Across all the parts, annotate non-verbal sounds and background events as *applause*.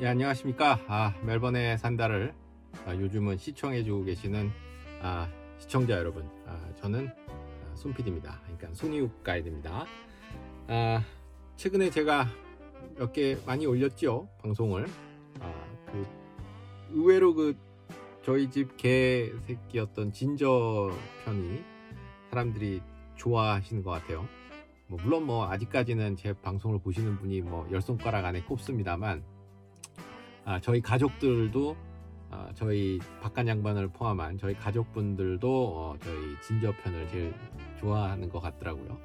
예, 안녕하십니까. 아, 멜번의 산다를 아, 요즘은 시청해주고 계시는 아, 시청자 여러분. 아, 저는 아, 손PD입니다. 그러니까 손이욱 가이드입니다. 아, 최근에 제가 몇 개 많이 올렸죠. 방송을. 아, 그 의외로 그 저희 집 개 새끼였던 진저 편이 사람들이 좋아하시는 것 같아요. 뭐 물론 뭐 아직까지는 제 방송을 보시는 분이 뭐 열 손가락 안에 꼽습니다만 아, 저희 가족들도 아, 저희 박간 양반을 포함한 저희 가족분들도 어, 저희 진저 편을 제일 좋아하는 것 같더라고요.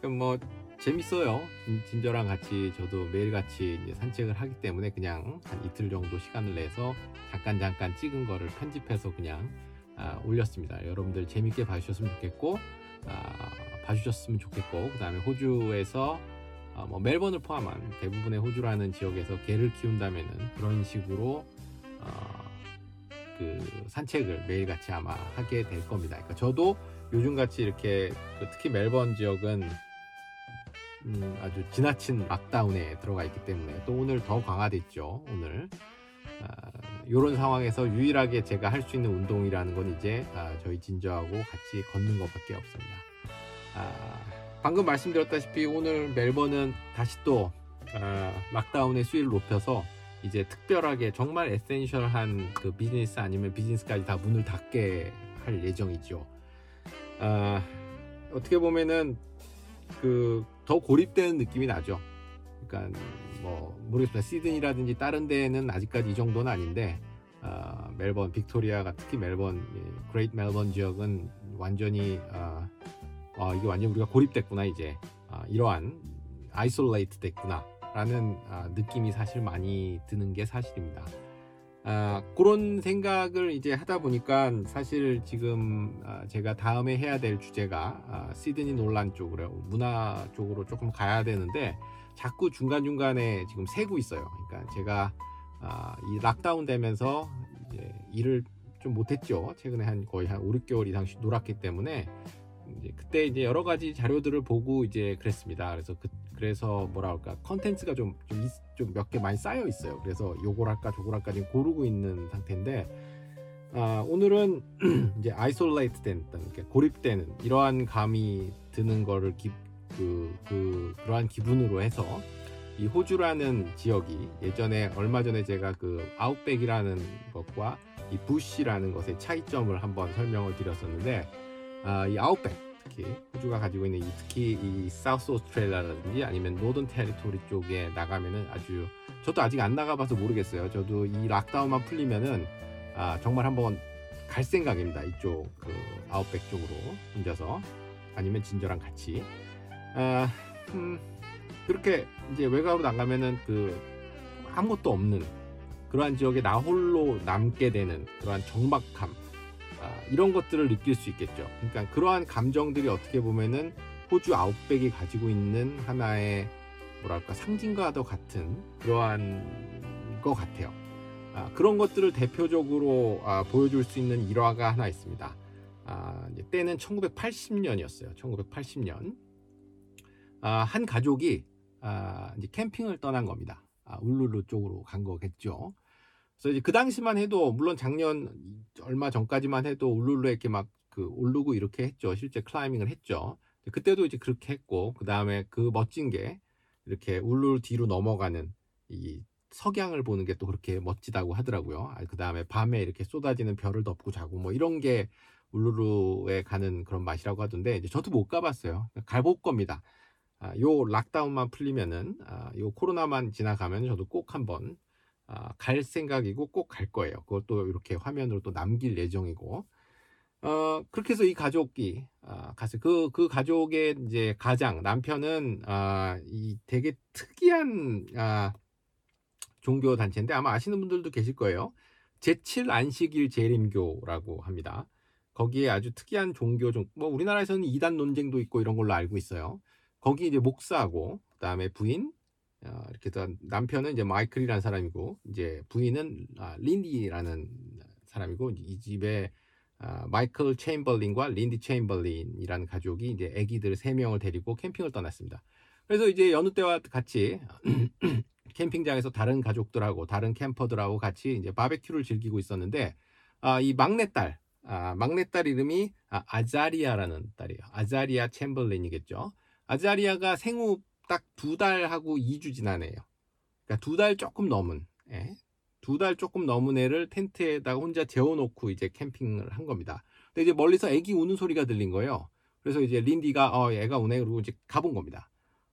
그럼 뭐 재밌어요. 진, 저랑 같이 저도 매일 같이 산책을 하기 때문에 그냥 한 이틀 정도 시간을 내서 잠깐 잠깐 찍은 거를 편집해서 그냥 아, 올렸습니다. 여러분들 재밌게 봐주셨으면 좋겠고 아, 봐주셨으면 좋겠고 그 다음에 호주에서 어, 뭐 멜번을 포함한 대부분의 호주라는 지역에서 개를 키운다면은 그런 식으로 어, 그 산책을 매일같이 아마 하게 될 겁니다. 그러니까 저도 요즘같이 이렇게 그 특히 멜번 지역은 음, 아주 지나친 락다운에 들어가 있기 때문에 또 오늘 더 강화됐죠. 오늘 이런 아, 상황에서 유일하게 제가 할 수 있는 운동이라는 건 이제 아, 저희 진저하고 같이 걷는 것밖에 없습니다. 아, 방금 말씀드렸다시피 오늘 멜번은 다시 또 아, lockdown의 수위를 높여서 이제 특별하게 정말 essential한 그 비즈니스 아니면 비즈니스까지 다 문을 닫게 할 예정이죠. 아, 어떻게 보면은 그 더 고립되는 느낌이 나죠. 그러니까 뭐 모르겠습니다. 시드니라든지 다른 데는 아직까지 이 정도는 아닌데 아, 멜번, 빅토리아가 특히 멜번, Greater 멜번 지역은 완전히 아, 아, 이게 완전 우리가 고립됐구나 이제 아, 이러한 isolate 됐구나 라는 아, 느낌이 사실 많이 드는 게 사실입니다. 아, 그런 생각을 이제 하다 보니까 사실 지금 아, 제가 다음에 해야 될 주제가 아, 시드니 논란 쪽으로 문화 쪽으로 조금 가야 되는데 자꾸 중간 중간에 지금 새고 있어요. 그러니까 제가 아, 이 lockdown 되면서 이제 일을 좀 못했죠. 최근에 한 거의 한 5, 6개월 이상 놀았기 때문에 이제 그때 이제 여러 가지 자료들을 보고 이제 그랬습니다. 그래서 그, 그래서 뭐라 할까 컨텐츠가 좀 좀 몇 개 많이 쌓여 있어요. 그래서 요걸 할까 저걸 할까 지금 고르고 있는 상태인데 아, 오늘은 *clears throat* 이제 isolate된 이렇게 고립되는 이러한 감이 드는 거를 기, 그, 그 그러한 기분으로 해서 이 호주라는 지역이 예전에 얼마 전에 제가 그 outback이라는 것과 이 bush라는 것의 차이점을 한번 설명을 드렸었는데 아, 이 outback 특히 호주가 가지고 있는 이, 특히 이 사우스 오스트레일리아라든지 아니면 노던 테리토리 쪽에 나가면은 아주 저도 아직 안 나가봐서 모르겠어요. 저도 이 lockdown만 풀리면은 아, 정말 한번 갈 생각입니다. 이쪽 그 outback 쪽으로 혼자서 아니면 진저랑 같이 아, 음, 그렇게 이제 외곽으로 나가면은 그 아무것도 없는 그러한 지역에 나 홀로 남게 되는 그러한 아, 이런 것들을 느낄 수 있겠죠. 그러니까 그러한 감정들이 어떻게 보면은 호주 아웃백이 가지고 있는 하나의 뭐랄까 상징과도 같은 그러한 것 같아요. 아, 그런 것들을 대표적으로 아, 보여줄 수 있는 일화가 하나 있습니다. 아, 때는 1980년이었어요. 1980년 아, 한 가족이 아, 캠핑을 떠난 겁니다. 아, 울룰루 쪽으로 간 거겠죠. 그래서 이제 그 당시만 해도 물론 작년 얼마 전까지만 해도 울룰루에 이렇게 막 그 오르고 이렇게 했죠. 실제 클라이밍을 했죠. 그때도 이제 그렇게 했고 그 다음에 그 멋진 게 이렇게 울룰 뒤로 넘어가는 이 석양을 보는 게 또 그렇게 멋지다고 하더라고요. 아, 그 다음에 밤에 이렇게 쏟아지는 별을 덮고 자고 뭐 이런 게 울루루에 가는 그런 맛이라고 하던데 이제 저도 못 가봤어요. 가볼 겁니다. 아, 요 락다운만 풀리면은 아, 요 코로나만 지나가면 저도 꼭 한번 아, 갈 생각이고 꼭 갈 거예요. 그것도 이렇게 화면으로 또 남길 예정이고. 어, 그렇게 해서 이 가족이, 아, 갔어요. 그, 그 가족의 이제 가장, 남편은, 아, 이 되게 특이한, 아, 종교 단체인데 아마 아시는 분들도 계실 거예요. 제7 안식일 재림교라고 합니다. 거기에 아주 특이한 종교 종, 뭐 우리나라에서는 이단 논쟁도 있고 이런 걸로 알고 있어요. 거기 이제 목사고, 그 다음에 부인, 어, 이렇게 해서 남편은 이제 마이클이라는 사람이고 이제 부인은 아, 린디라는 사람이고 이 집에 아, 마이클 체인벌린과 린디 체인벌린이라는 가족이 이제 아기들 세 명을 데리고 캠핑을 떠났습니다. 그래서 이제 여느 때와 같이 *clears throat* 캠핑장에서 다른 가족들하고 다른 camper들하고 같이 이제 바베큐를 즐기고 있었는데 아, 이 막내딸 아, 막내딸 이름이 아, 아자리아라는 딸이에요. 아자리아 챔벌린이겠죠. 아자리아가 생후 딱 두 달하고 2주 지난 애예요. 그러니까 두 달 조금 넘은 애. 두달 조금 넘은 애를 텐트에다가 혼자 재워놓고 이제 캠핑을 한 겁니다. 근데 이제 멀리서 애기 우는 소리가 들린 거예요. 그래서 이제 린디가 어 애가 우네 그러고 이제 가본 겁니다.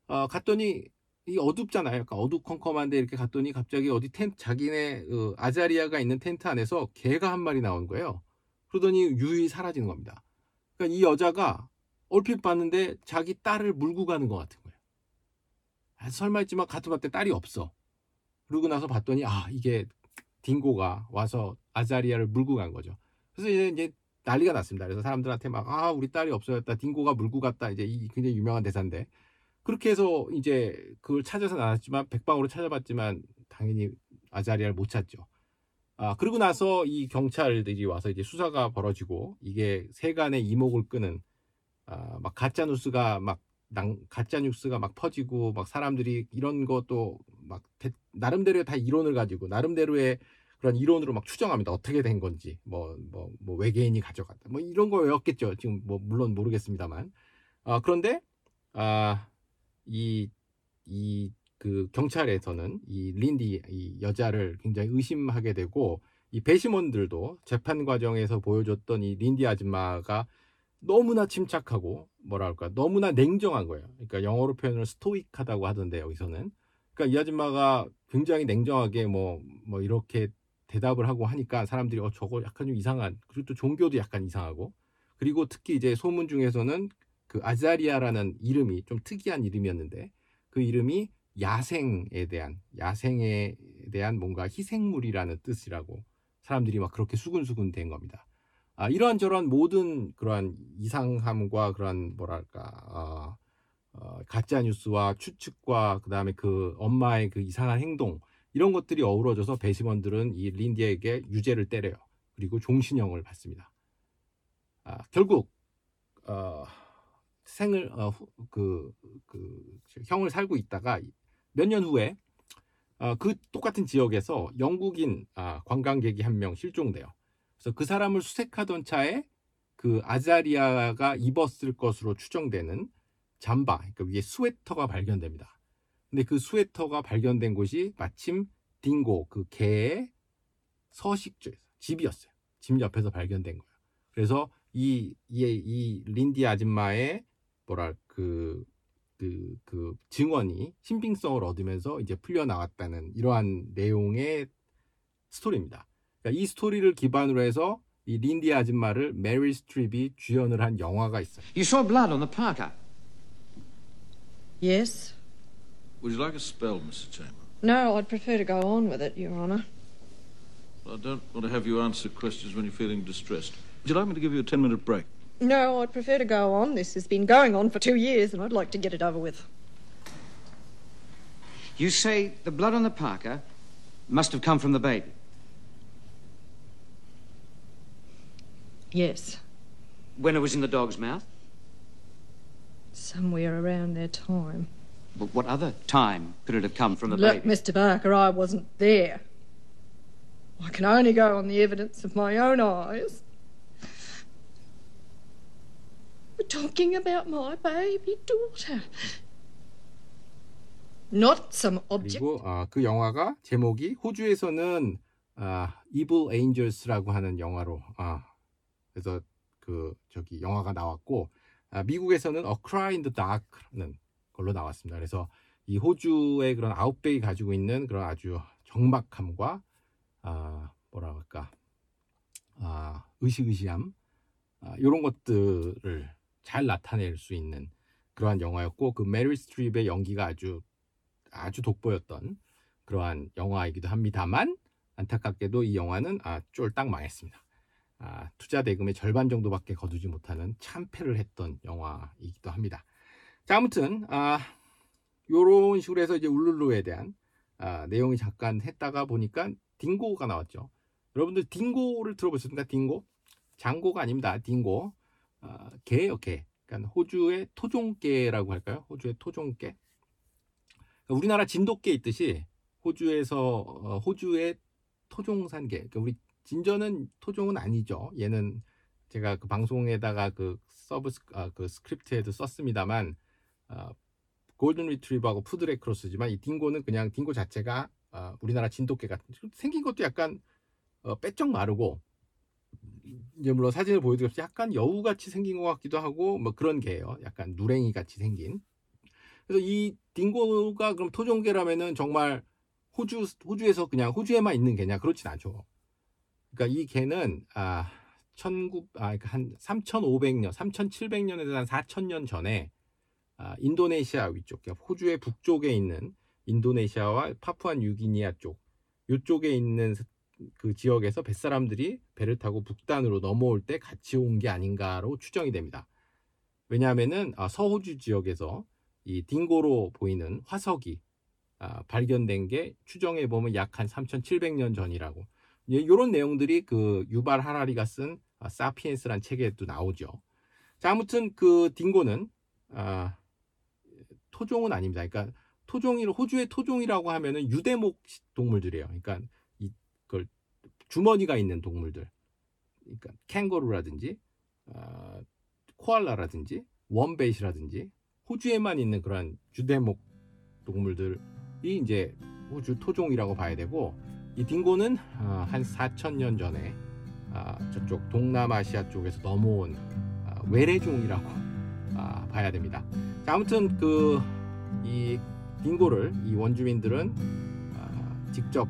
어 갔더니 이 어둡잖아요. 약간 어두컴컴한데 이렇게 갔더니 갑자기 어디 텐트 자기네 어, 아자리아가 있는 텐트 안에서 개가 한 마리 나온 거예요. 그러더니 유유히 사라지는 겁니다. 그러니까 이 여자가 얼핏 봤는데 자기 딸을 물고 가는 것 거예요. 아, 설마 했지만 같은 봤때 딸이 없어. 그러고 나서 봤더니 아 이게 딩고가 와서 아자리아를 물고 간 거죠. 그래서 이제, 난리가 났습니다. 그래서 사람들한테 막 아 우리 딸이 없어졌다, 딩고가 물고 갔다 이제 이 굉장히 유명한 대사인데 그렇게 해서 이제 그걸 찾아서 나왔지만 백방으로 찾아봤지만 당연히 아자리아를 못 찾죠. 아 그러고 나서 이 경찰들이 와서 이제 수사가 벌어지고 이게 세간의 이목을 끄는 아 막 가짜 뉴스가 막 낭, 가짜 뉴스가 막 퍼지고 막 사람들이 이런 것도 막 대, 나름대로의 다 이론을 가지고 나름대로의 그런 이론으로 막 추정합니다. 어떻게 된 건지 뭐뭐 뭐 외계인이 가져갔다 뭐 이런 거였겠죠. 지금 뭐 물론 모르겠습니다만 아 그런데 아 이 이 그 경찰에서는 이 린디 이 여자를 굉장히 의심하게 되고 이 배심원들도 재판 과정에서 보여줬던 이 린디 아줌마가 너무나 침착하고 뭐랄까 너무나 냉정한 거예요. 그러니까 영어로 표현을 스토익하다고 하던데 여기서는 그러니까 이 아줌마가 굉장히 냉정하게 뭐뭐 뭐 이렇게 대답을 하고 하니까 사람들이 어 저거 약간 좀 이상한 그리고 또 종교도 약간 이상하고 그리고 특히 이제 소문 중에서는 그 아자리아라는 이름이 좀 특이한 이름이었는데 그 이름이 야생에 대한 야생에 대한 뭔가 희생물이라는 뜻이라고 사람들이 막 그렇게 수근수근 된 겁니다. 아, 이러한저러한 모든 그러한 이상함과 그러한 뭐랄까 어, 어, 가짜 뉴스와 추측과 그 다음에 그 엄마의 그 이상한 행동 이런 것들이 어우러져서 배심원들은 이 린디에게 유죄를 때려요. 그리고 종신형을 받습니다. 아, 결국 어, 생을 어, 그, 그 형을 살고 있다가 몇 년 후에 어, 그 똑같은 지역에서 영국인 아, 관광객이 한 명 실종돼요. 그래서 그 사람을 수색하던 차에 그 아자리아가 입었을 것으로 추정되는 잠바, 그러니까 위에 스웨터가 발견됩니다. 근데 그 스웨터가 발견된 곳이 마침 딩고 그 개의 서식지에서 집이었어요. 집 옆에서 발견된 거예요. 그래서 이, 이, 이 린디 아줌마의 뭐랄 그, 그, 그 증언이 신빙성을 얻으면서 이제 풀려나왔다는 이러한 내용의 스토리입니다. 그러니까 이 스토리를 기반으로 해서 이 린디 아줌마를 메리 스트립이 주연을 한 영화가 있어요. You saw blood on the parka. Yes. Would you like a spell, Mr. Chamber? No, I'd prefer to go on with it, Your Honour. I don't want to have you answer questions when you're feeling distressed. Would you like me to give you a 10 minute break? No, I'd prefer to go on. This has been going on for two years, and I'd like to get it over with. You say the blood on the parka must have come from the baby. Yes. When it was in the dog's mouth? Somewhere around their time. But what other time could it have come from the Look, baby? Mr. Barker, I wasn't there. I can only go on the evidence of my own eyes. We're talking about my baby daughter. Not some object. 그리고 아, 그 영화가 제목이 호주에서는 아, Evil Angels라고 하는 영화로 아, 그래서 그 저기 영화가 나왔고 아, 미국에서는 A Cry in the Dark는 걸로 나왔습니다. 그래서 이 호주의 그런 아웃백이 가지고 있는 그런 아주 정막함과 아, 뭐라 할까 아, 의시의시함 아, 이런 것들을 잘 나타낼 수 있는 그러한 영화였고 그 메리 스트립의 연기가 아주 아주 돋보였던 그러한 영화이기도 합니다만 안타깝게도 이 영화는 아, 쫄딱 망했습니다. 아, 투자 대금의 절반 정도밖에 거두지 못하는 참패를 했던 영화이기도 합니다. 자, 아무튼 아, 요런 식으로 해서 이제 울룰루에 대한 아, 내용이 잠깐 했다가 보니까 딩고가 나왔죠. 여러분들 딩고를 들어보셨습니까? 딩고? 장고가 아닙니다. 딩고. 아, 개예요, 개. 그러니까 호주의 토종개라고 할까요? 호주의 토종개. 우리나라 진돗개 있듯이 호주에서 어, 호주의 토종산개. 그러니까 우리 진저는 토종은 아니죠. 얘는 제가 그 방송에다가 그 sub s- 아, 그 script에도 썼습니다만 어, 골든 리트리버하고 푸들의 cross지만 이 딩고는 그냥 딩고 자체가 어, 우리나라 진돗개 같은 생긴 것도 약간 어, 빼쩍 마르고 이제 물론 사진을 보여드렸을 때 약간 여우 같이 생긴 것 같기도 하고 뭐 그런 개예요. 약간 누랭이 같이 생긴. 그래서 이 딩고가 그럼 토종개라면은 정말 호주 호주에서 그냥 호주에만 있는 개냐 그렇진 않죠. 그러니까 이 개는 아 19, 아, 그러니까 한 3,500년, 3,700년에서 한 4,000년 전에 아, 인도네시아 위쪽, 그러니까 호주의 북쪽에 있는 인도네시아와 파푸아 뉴기니아 쪽, 이쪽에 있는 그 지역에서 뱃사람들이 배를 타고 북단으로 넘어올 때 같이 온 게 아닌가로 추정이 됩니다. 왜냐하면은 아, 서호주 지역에서 이 딩고로 보이는 화석이 아, 발견된 게 추정해 보면 약 한 3,700년 전이라고. 이런 내용들이 그 유발 하라리가 쓴 아, 사피엔스란 책에도 나오죠. 자, 아무튼 그 딩고는 아, 토종은 아닙니다. 그러니까 토종이 호주의 토종이라고 하면은 유대목 동물들이에요. 그러니까 이걸 주머니가 있는 동물들. 그러니까 캥거루라든지 아, 코알라라든지 원베이시라든지 호주에만 있는 그런 유대목 동물들이 이제 호주 토종이라고 봐야 되고 이 딩고는 아, 한 4천년 전에 아, 저쪽 동남아시아 쪽에서 넘어온 아, 외래종이라고 아, 봐야 됩니다. 자, 아무튼 그 이 딩고를 이 원주민들은 아, 직접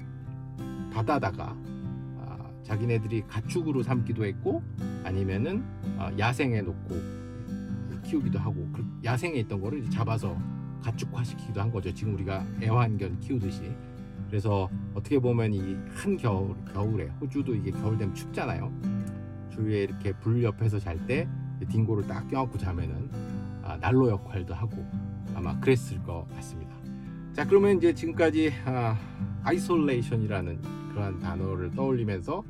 바다다가 아, 자기네들이 가축으로 삼기도 했고 아니면은 아, 야생에 놓고 키우기도 하고 그 야생에 있던 거를 잡아서 가축화시키기도 한 거죠. 지금 우리가 애완견 키우듯이. 그래서 어떻게 보면 이 한 겨울 겨울에 호주도 이게 겨울 되면 춥잖아요. 주위에 이렇게 불 옆에서 잘 때 딩고를 딱 껴안고 자면은 아, 난로 역할도 하고 아마 그랬을 것 같습니다. 자 그러면 이제 지금까지 아, isolation이라는 그러한 단어를 떠올리면서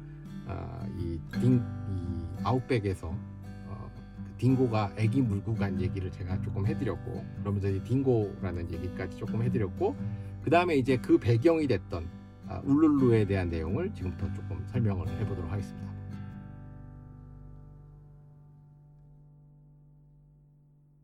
아, 이, 딩, 이 outback에서 어, 그 딩고가 애기 물고 간 얘기를 제가 조금 해드렸고 그러면서 이 딩고라는 얘기까지 조금 해드렸고 그 다음에 이제 그 배경이 됐던 아, 울룰루에 대한 내용을 지금부터 조금 설명을 해보도록 하겠습니다.